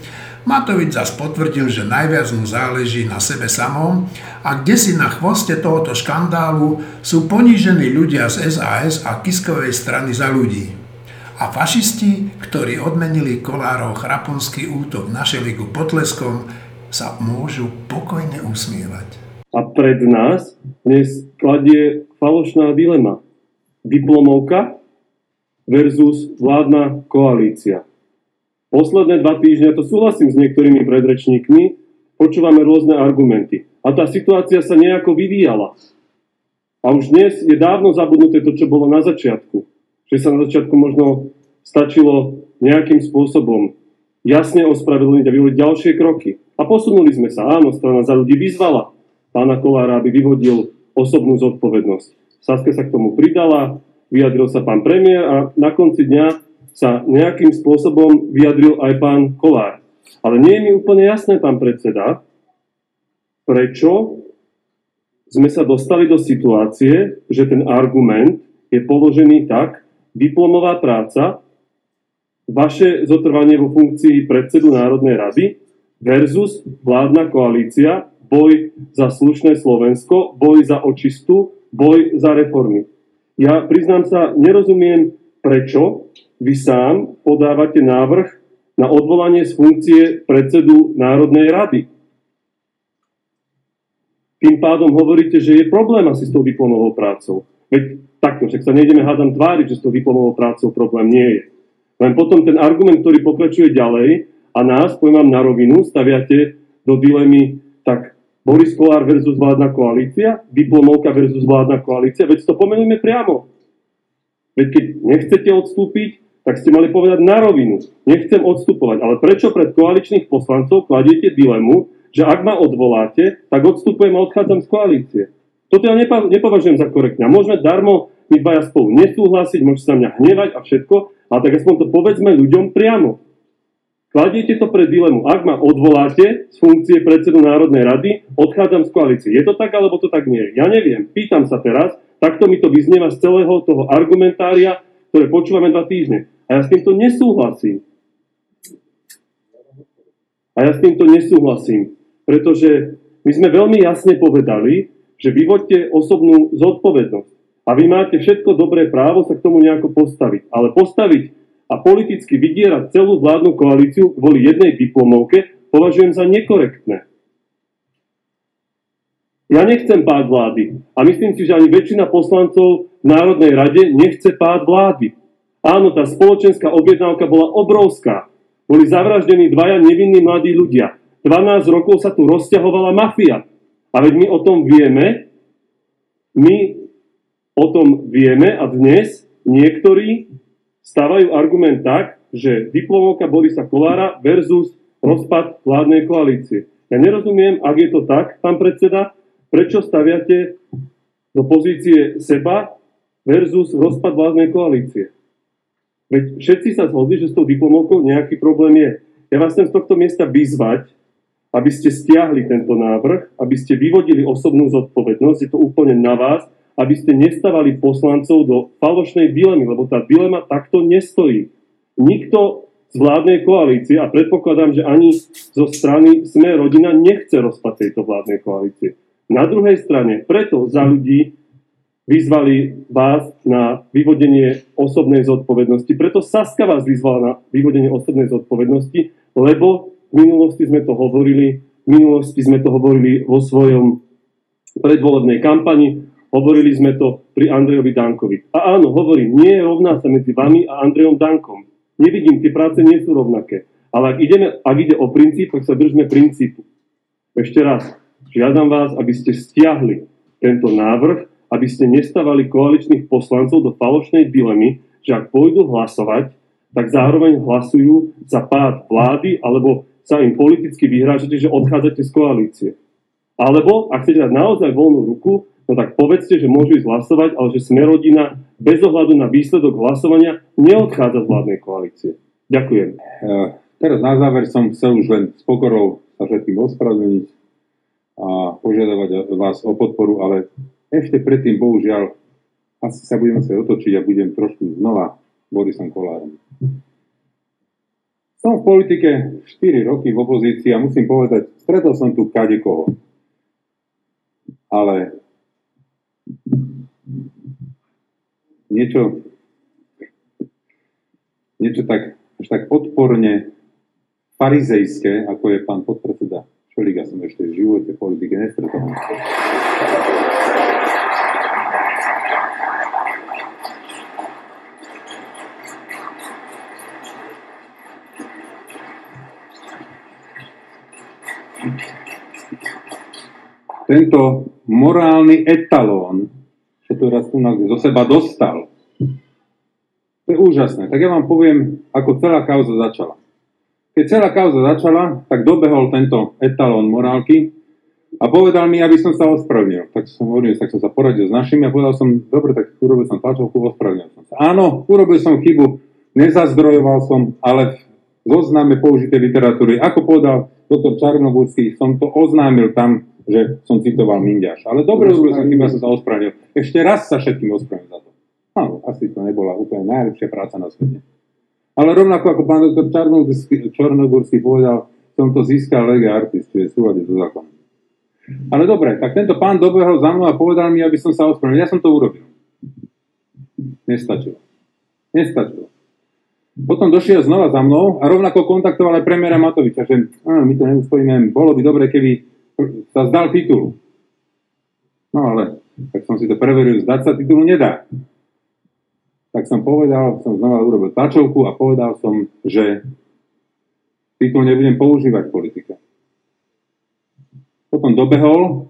Matovič zas potvrdil, že najviac mu záleží na sebe samom a kde si na chvoste tohoto škandálu sú ponížení ľudia z SAS a Kiskovej strany za ľudí. A fašisti, ktorí odmenili Kolárov chraponský útok na Šeligu potleskom, sa môžu pokojne usmievať. A pred nás dnes kladie falošná dilema. Diplomovka versus vládna koalícia. Posledné dva týždňa, to súhlasím s niektorými predrečníkmi, počúvame rôzne argumenty. A tá situácia sa nejako vyvíjala. A už dnes je dávno zabudnuté to, čo bolo na začiatku. Že sa na začiatku možno stačilo nejakým spôsobom jasne ospravedlniť a vyvodiť ďalšie kroky. A posunuli sme sa. Áno, strana za ľudí vyzvala pána Kolára, aby vyvodil osobnú zodpovednosť. Saske sa k tomu pridala, vyjadril sa pán premiér a na konci dňa sa nejakým spôsobom vyjadril aj pán Kolár. Ale nie je mi úplne jasné, pán predseda, prečo sme sa dostali do situácie, že ten argument je položený tak, diplomová práca, vaše zotrvanie vo funkcii predsedu Národnej rady versus vládna koalícia, boj za slušné Slovensko, boj za očistu, boj za reformy. Ja priznám sa, nerozumiem, prečo vy sám podávate návrh na odvolanie z funkcie predsedu Národnej rady. Tým pádom hovoríte, že je problém asi s tou diplomovou prácou. Veď takto, však sa nejdeme hádam tváriť, že s tou diplomovou prácou problém nie je. Len potom ten argument, ktorý pokračuje ďalej a nás, poviem vám na rovinu, staviate do dilemy, tak Boris Kolár versus vládna koalícia, diplomovka versus vládna koalícia, veď to pomenujeme priamo. Veď keď nechcete odstúpiť, tak ste mali povedať na rovinu. Nechcem odstupovať. Ale prečo pred koaličných poslancov kladiete dilemu, že ak ma odvoláte, tak odstupujem a odchádzam z koalície. Toto ja nepovažujem za korektne. môžeme darmo my dvaja spolu nesúhlasiť, môžete sa mňa hnevať a všetko, ale tak aspoň to povedzme ľuďom priamo. Kladiete to pred dilemu. Ak ma odvoláte z funkcie predsedu Národnej rady, odchádzam z koalície. Je to tak, alebo to tak nie? Ja neviem. Pýtam sa teraz, takto mi to vyznieva z celého toho argumentária, ktoré počúvame dva týždne. A ja s týmto nesúhlasím. A ja s týmto nesúhlasím, pretože my sme veľmi jasne povedali, že vyvoďte osobnú zodpovednosť. A vy máte všetko dobré právo sa k tomu nejako postaviť. Ale postaviť a politicky vydierať celú vládnu koalíciu kvôli jednej diplomovke považujem za nekorektné. Ja nechcem pád vlády. A myslím si, že ani väčšina poslancov v Národnej rade nechce pád vlády. Áno, tá spoločenská objednávka bola obrovská. Boli zavraždení dvaja nevinní mladí ľudia. 12 rokov sa tu rozťahovala mafia. A veď my o tom vieme, my o tom vieme a dnes niektorí stávajú argument tak, že diplomovka Borisa Kolára versus rozpad vládnej koalície. Ja nerozumiem, ak je to tak, pán predseda, prečo staviate do pozície seba versus rozpad vládnej koalície. Veď všetci sa zhodli, že s tou diplomovkou nejaký problém je. Ja vás chcem z tohto miesta vyzvať, aby ste stiahli tento návrh, aby ste vyvodili osobnú zodpovednosť, je to úplne na vás, aby ste nestavali poslancov do falošnej dilemy, lebo tá dilema takto nestojí. Nikto z vládnej koalície, a predpokladám, že ani zo strany Sme rodina nechce rozpad tejto vládnej koalície. Na druhej strane, preto za ľudí vyzvali vás na vyvodenie osobnej zodpovednosti. Preto Saska vás vyzvala na vyvodenie osobnej zodpovednosti, lebo v minulosti sme to hovorili, v minulosti sme to hovorili vo svojom predvolebnej kampani, hovorili sme to pri Andrejovi Dankovi. A áno, hovorím, nie je rovná sa medzi vami a Andrejom Dankom. Nevidím, tie práce nie sú rovnaké. Ale ak, ideme, ak ide o princíp, tak sa držme princípu. Ešte raz, žiadam vás, aby ste stiahli tento návrh, aby ste nestavali koaličných poslancov do falošnej dilemy, že ak pôjdu hlasovať, tak zároveň hlasujú za pád vlády alebo sa im politicky vyhrážete, že odchádzate z koalície. Alebo, ak chcete dať naozaj voľnú ruku, no tak povedzte, že môžu ísť hlasovať, ale že sme rodina bez ohľadu na výsledok hlasovania neodchádza z vládnej koalície. Ďakujem. Teraz na záver som chcel už len s pokorou sa všetkým ospravedlniť a požiadavať vás o podporu, ale ešte predtým, bohužiaľ, asi sa budem musieť otočiť a budem trošku znova Borisom Kolárom. Som v politike 4 roky v opozícii a musím povedať, stretol som tu kade koho. Ale niečo, niečo tak, až tak odporne farizejské, ako je pán podpredseda Šeliga, som ešte v živote politike nestretol. tento morálny etalón, čo to raz tu zo seba dostal, to je úžasné. Tak ja vám poviem, ako celá kauza začala. Keď celá kauza začala, tak dobehol tento etalón morálky a povedal mi, aby som sa ospravedlnil. Tak som hovoril, tak som sa poradil s našimi a povedal som, dobre, tak urobil som tlačovku, ospravedlnil som sa. Áno, urobil som chybu, nezazdrojoval som, ale v zozname použitej literatúry, ako povedal doktor Čarnogórsky, som to oznámil tam že som citoval Mindiaš. Ale dobre urobil som, iba som sa ospravedlnil. Ešte raz sa všetkým ospravedlnil za to. Áno, asi to nebola úplne najlepšia práca na svete. Ale rovnako ako pán doktor Čornogórsky povedal, som to získal lege artist, čiže súvade so zákonom. Ale dobre, tak tento pán dobehol za mnou a povedal mi, aby som sa ospravedlnil. Ja som to urobil. Nestačilo. Nestačilo. Potom došiel znova za mnou a rovnako kontaktoval aj premiéra Matoviča, že áno, my to neuspojíme, bolo by dobre, keby sa zdal titul. No ale, tak som si to preveril, zdať sa titulu nedá. Tak som povedal, som znova urobil tlačovku a povedal som, že titul nebudem používať v politike. Potom dobehol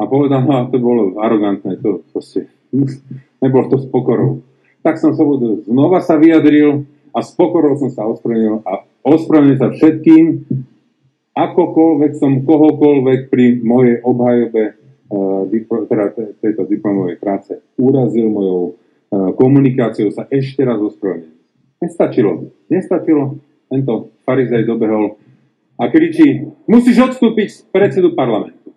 a povedal, no to bolo arogantné, to proste, nebolo to s pokorou. Tak som sa znova sa vyjadril a s pokorou som sa ospravedlnil a ospravedlnil sa všetkým, akokoľvek som kohokoľvek pri mojej obhajobe uh, teda tejto diplomovej práce urazil mojou komunikáciou, sa ešte raz ospravedlňujem. Nestačilo. Nestačilo. Tento farizej dobehol a kričí, musíš odstúpiť z predsedu parlamentu.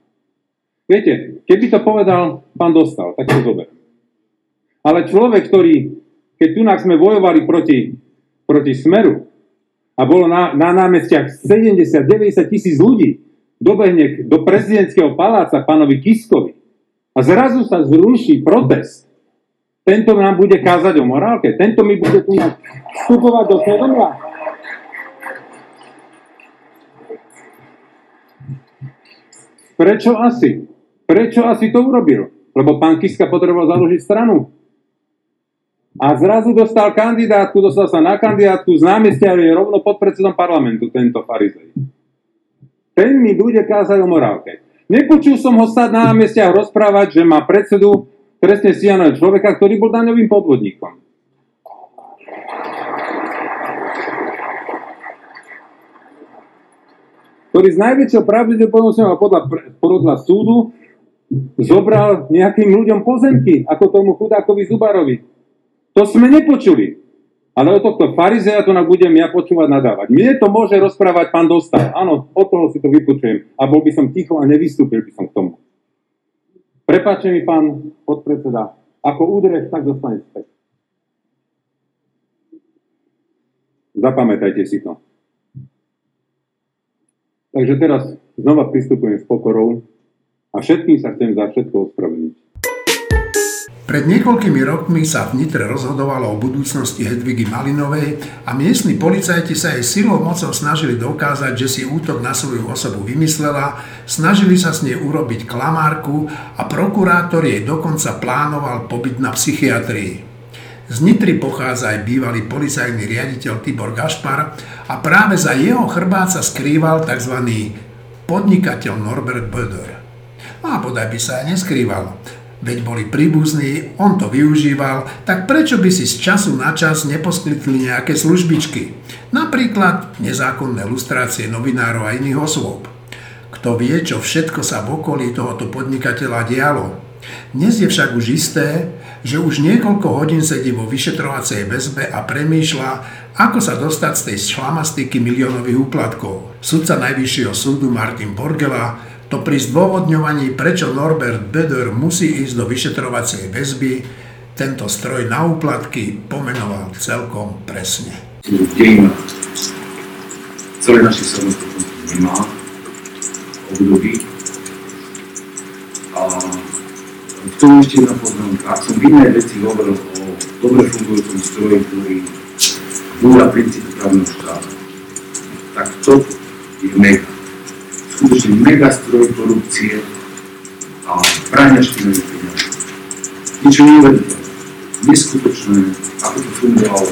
Viete, keby to povedal pán Dostal, tak to zober. Ale človek, ktorý, keď tu sme bojovali proti, proti Smeru, a bolo na, na námestiach 70-90 tisíc ľudí, dobehne do prezidentského paláca pánovi Kiskovi a zrazu sa zruší protest, tento nám bude kázať o morálke, tento mi bude tu vstupovať do svedomia. Prečo asi? Prečo asi to urobil? Lebo pán Kiska potreboval založiť stranu. A zrazu dostal kandidátku, dostal sa na kandidátku z námestia, je rovno pod predsedom parlamentu, tento farizej. Ten mi bude kázať o morálke. Nepočul som ho stať na námestiach rozprávať, že má predsedu trestne stíhaného človeka, ktorý bol daňovým podvodníkom. ktorý s najväčšou pravdepodobnosťou podľa, podľa súdu zobral nejakým ľuďom pozemky, ako tomu chudákovi Zubarovi. To sme nepočuli. Ale o tohto farizeja to budem ja počúvať nadávať. Mne to môže rozprávať pán Dostal. Áno, o toho si to vypočujem. A bol by som ticho a nevystúpil by som k tomu. Prepáčte mi, pán podpredseda, ako údreš, tak dostane späť. Zapamätajte si to. Takže teraz znova pristupujem s pokorou a všetkým sa chcem za všetko ospravedlniť. Pred niekoľkými rokmi sa v Nitre rozhodovalo o budúcnosti Hedvigy Malinovej a miestni policajti sa jej silou mocou snažili dokázať, že si útok na svoju osobu vymyslela, snažili sa s nej urobiť klamárku a prokurátor jej dokonca plánoval pobyt na psychiatrii. Z Nitry pochádza aj bývalý policajný riaditeľ Tibor Gašpar a práve za jeho chrbát sa skrýval tzv. podnikateľ Norbert Böder. No a bodaj by sa aj neskrýval. Veď boli príbuzní, on to využíval, tak prečo by si z času na čas neposkytli nejaké službičky? Napríklad nezákonné lustrácie novinárov a iných osôb. Kto vie, čo všetko sa v okolí tohoto podnikateľa dialo. Dnes je však už isté, že už niekoľko hodín sedí vo vyšetrovacej väzbe a premýšľa, ako sa dostať z tej šlamastiky miliónových úplatkov. Sudca Najvyššieho súdu Martin Borgela to pri zdôvodňovaní, prečo Norbert Beder musí ísť do vyšetrovacej väzby, tento stroj na úplatky pomenoval celkom presne. Dejina celé našej samostatnosti nemá období a k tomu ešte jedna poznámka. Ak som v inej veci hovoril o dobre fungujúcom stroji, ktorý búra princípy právneho štátu, tak to je mega. Skutočne mega stroj korupcie a prania špinavých peniazí. Niečo neuveriteľné, neskutočné, ako to fungovalo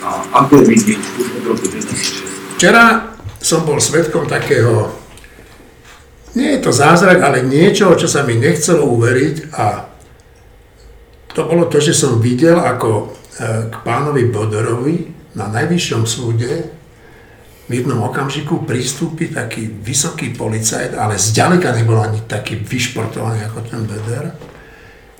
a ako je vidieť už od roku 2006. Včera som bol svetkom takého nie je to zázrak, ale niečo, čo sa mi nechcelo uveriť a to bolo to, že som videl, ako e, k pánovi Bodorovi na najvyššom súde v jednom okamžiku pristúpi taký vysoký policajt, ale zďaleka nebol ani taký vyšportovaný ako ten Beder.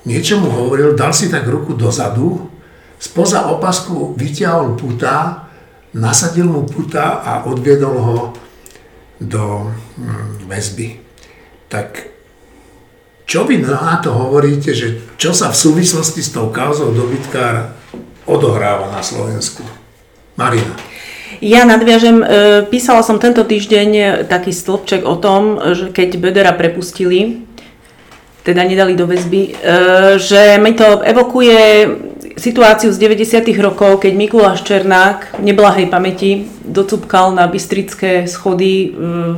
Niečo mu hovoril, dal si tak ruku dozadu, spoza opasku vyťahol puta, nasadil mu puta a odviedol ho do hm, väzby tak čo vy na to hovoríte, že čo sa v súvislosti s tou kauzou dobytkára odohráva na Slovensku? Marina. Ja nadviažem, e, písala som tento týždeň taký stĺpček o tom, že keď Bedera prepustili, teda nedali do väzby, e, že mi to evokuje situáciu z 90. rokov, keď Mikuláš Černák v neblahej pamäti docupkal na Bystrické schody e,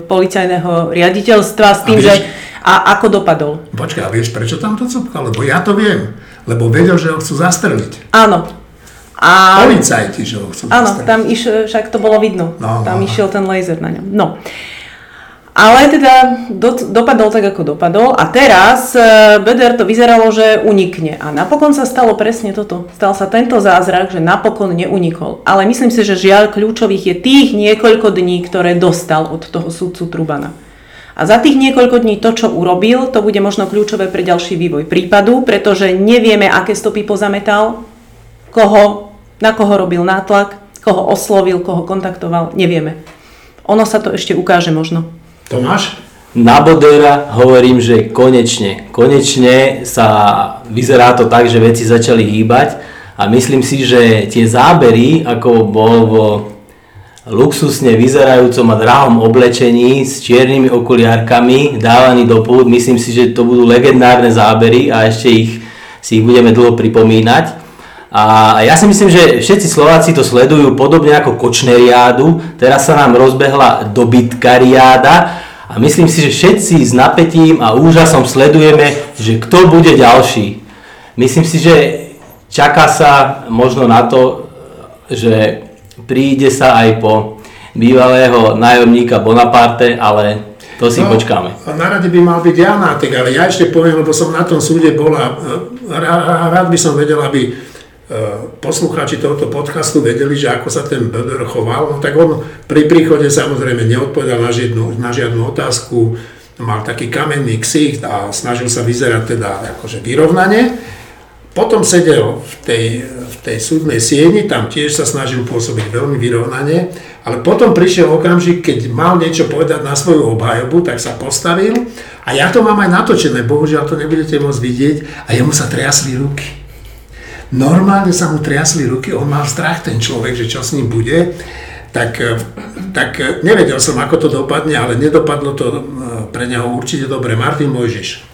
policajného riaditeľstva s tým, a vieš, že a ako dopadol. Počkaj, a vieš prečo tam docupkal? Lebo ja to viem. Lebo vedel, že ho chcú zastreliť. Áno. A... Policajti, že ho chcú Áno, tam iš, však to bolo vidno. No, tam no, išiel ten laser na ňom. No. Ale teda do, dopadol tak, ako dopadol a teraz e, Beder to vyzeralo, že unikne. A napokon sa stalo presne toto. Stal sa tento zázrak, že napokon neunikol. Ale myslím si, že žiaľ kľúčových je tých niekoľko dní, ktoré dostal od toho sudcu Trubana. A za tých niekoľko dní to, čo urobil, to bude možno kľúčové pre ďalší vývoj prípadu, pretože nevieme, aké stopy pozametal, koho, na koho robil nátlak, koho oslovil, koho kontaktoval, nevieme. Ono sa to ešte ukáže možno. Tomáš? Na Bodera hovorím, že konečne, konečne sa vyzerá to tak, že veci začali hýbať a myslím si, že tie zábery, ako bol vo luxusne vyzerajúcom a drahom oblečení s čiernymi okuliárkami dávaní do pút. Myslím si, že to budú legendárne zábery a ešte ich, si ich budeme dlho pripomínať. A ja si myslím, že všetci Slováci to sledujú podobne ako Kočneriádu. Teraz sa nám rozbehla dobytkariáda a myslím si, že všetci s napätím a úžasom sledujeme, že kto bude ďalší. Myslím si, že čaká sa možno na to, že príde sa aj po bývalého nájomníka Bonaparte, ale to si no, počkáme. Na rade by mal byť Janátek, ale ja ešte poviem, lebo som na tom súde bol a rád by som vedel, aby poslucháči tohoto podcastu vedeli, že ako sa ten BDR choval, no tak on pri príchode samozrejme neodpovedal na žiadnu, na žiadnu otázku, mal taký kamenný ksicht a snažil sa vyzerať teda akože vyrovnane. Potom sedel v tej, v tej súdnej sieni, tam tiež sa snažil pôsobiť veľmi vyrovnane, ale potom prišiel okamžik, keď mal niečo povedať na svoju obhajobu, tak sa postavil a ja to mám aj natočené, bohužiaľ to nebudete môcť vidieť a jemu sa triasli ruky. Normálne sa mu triasli ruky, on mal strach ten človek, že čo s ním bude. Tak, eh, tak eh, nevedel som, ako to dopadne, ale nedopadlo to eh, pre neho určite dobre. Martin Mojžiš.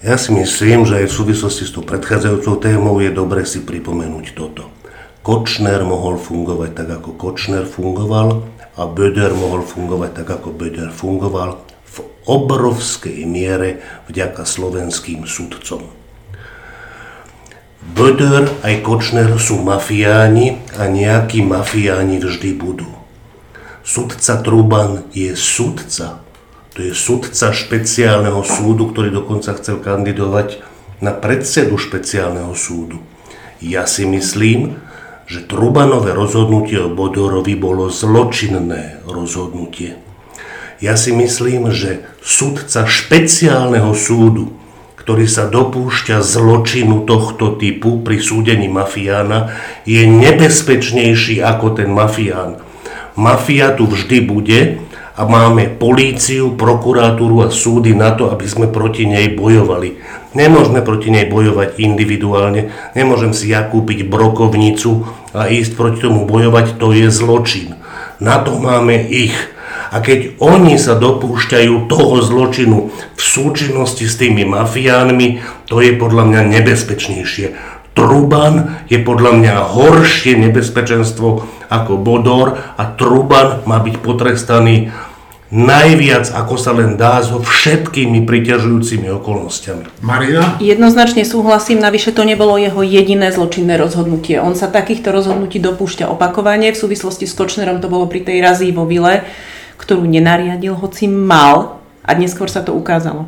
Ja si myslím, že aj v súvislosti s tou predchádzajúcou témou je dobre si pripomenúť toto. Kočner mohol fungovať tak, ako Kočner fungoval a Böder mohol fungovať tak, ako Böder fungoval v obrovskej miere vďaka slovenským sudcom. Böder aj Kočner sú mafiáni a nejakí mafiáni vždy budú. Sudca Truban je sudca. To je sudca špeciálneho súdu, ktorý dokonca chcel kandidovať na predsedu špeciálneho súdu. Ja si myslím, že Trubanové rozhodnutie o Bodorovi bolo zločinné rozhodnutie. Ja si myslím, že sudca špeciálneho súdu, ktorý sa dopúšťa zločinu tohto typu pri súdení mafiána, je nebezpečnejší ako ten mafián. Mafia tu vždy bude a máme políciu, prokuratúru a súdy na to, aby sme proti nej bojovali. Nemôžeme proti nej bojovať individuálne, nemôžem si ja kúpiť brokovnicu a ísť proti tomu bojovať, to je zločin. Na to máme ich. A keď oni sa dopúšťajú toho zločinu v súčinnosti s tými mafiánmi, to je podľa mňa nebezpečnejšie. Truban je podľa mňa horšie nebezpečenstvo ako Bodor a Truban má byť potrestaný najviac, ako sa len dá, so všetkými priťažujúcimi okolnostiami. Marina? Jednoznačne súhlasím, navyše to nebolo jeho jediné zločinné rozhodnutie. On sa takýchto rozhodnutí dopúšťa opakovane, v súvislosti s Kočnerom to bolo pri tej razii vo Vile, ktorú nenariadil, hoci mal a neskôr sa to ukázalo.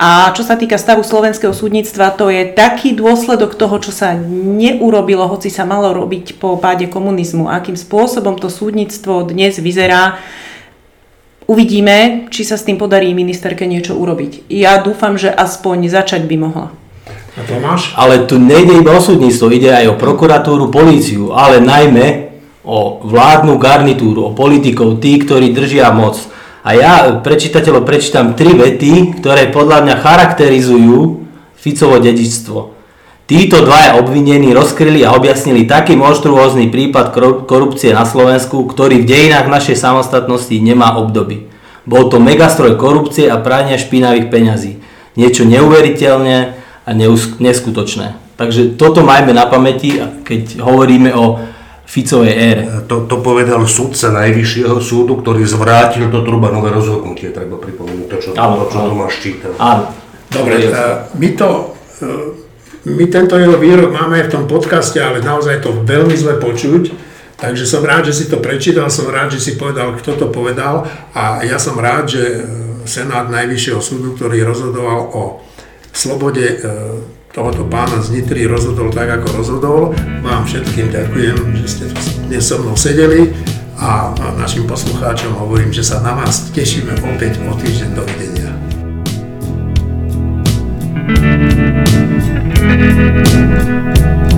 A čo sa týka stavu slovenského súdnictva, to je taký dôsledok toho, čo sa neurobilo, hoci sa malo robiť po páde komunizmu. Akým spôsobom to súdnictvo dnes vyzerá, uvidíme, či sa s tým podarí ministerke niečo urobiť. Ja dúfam, že aspoň začať by mohla. A Tomáš? Ale tu nejde iba o súdnictvo, ide aj o prokuratúru, políciu, ale najmä o vládnu garnitúru, o politikov, tí, ktorí držia moc. A ja pre čitateľov prečítam tri vety, ktoré podľa mňa charakterizujú Ficovo dedičstvo. Títo dvaja obvinení rozkryli a objasnili taký monštruózny prípad korupcie na Slovensku, ktorý v dejinách našej samostatnosti nemá obdoby. Bol to megastroj korupcie a prania špinavých peňazí. Niečo neuveriteľné a neskutočné. Takže toto majme na pamäti, keď hovoríme o Ficovej ére. To, to povedal sudca Najvyššieho súdu, ktorý zvrátil to Trubanové rozhodnutie, treba pripomenúť to, čo, áno, to, čo Tomáš čítal. Áno. Dobre, my to, e, my tento jeho výrok máme aj v tom podcaste, ale naozaj to veľmi zle počuť, takže som rád, že si to prečítal, som rád, že si povedal, kto to povedal a ja som rád, že e, Senát Najvyššieho súdu, ktorý rozhodoval o slobode e, tohoto pána z Nitry rozhodol tak, ako rozhodol. Vám všetkým ďakujem, že ste dnes so mnou sedeli a našim poslucháčom hovorím, že sa na vás tešíme opäť o týždeň. Dovidenia. thank you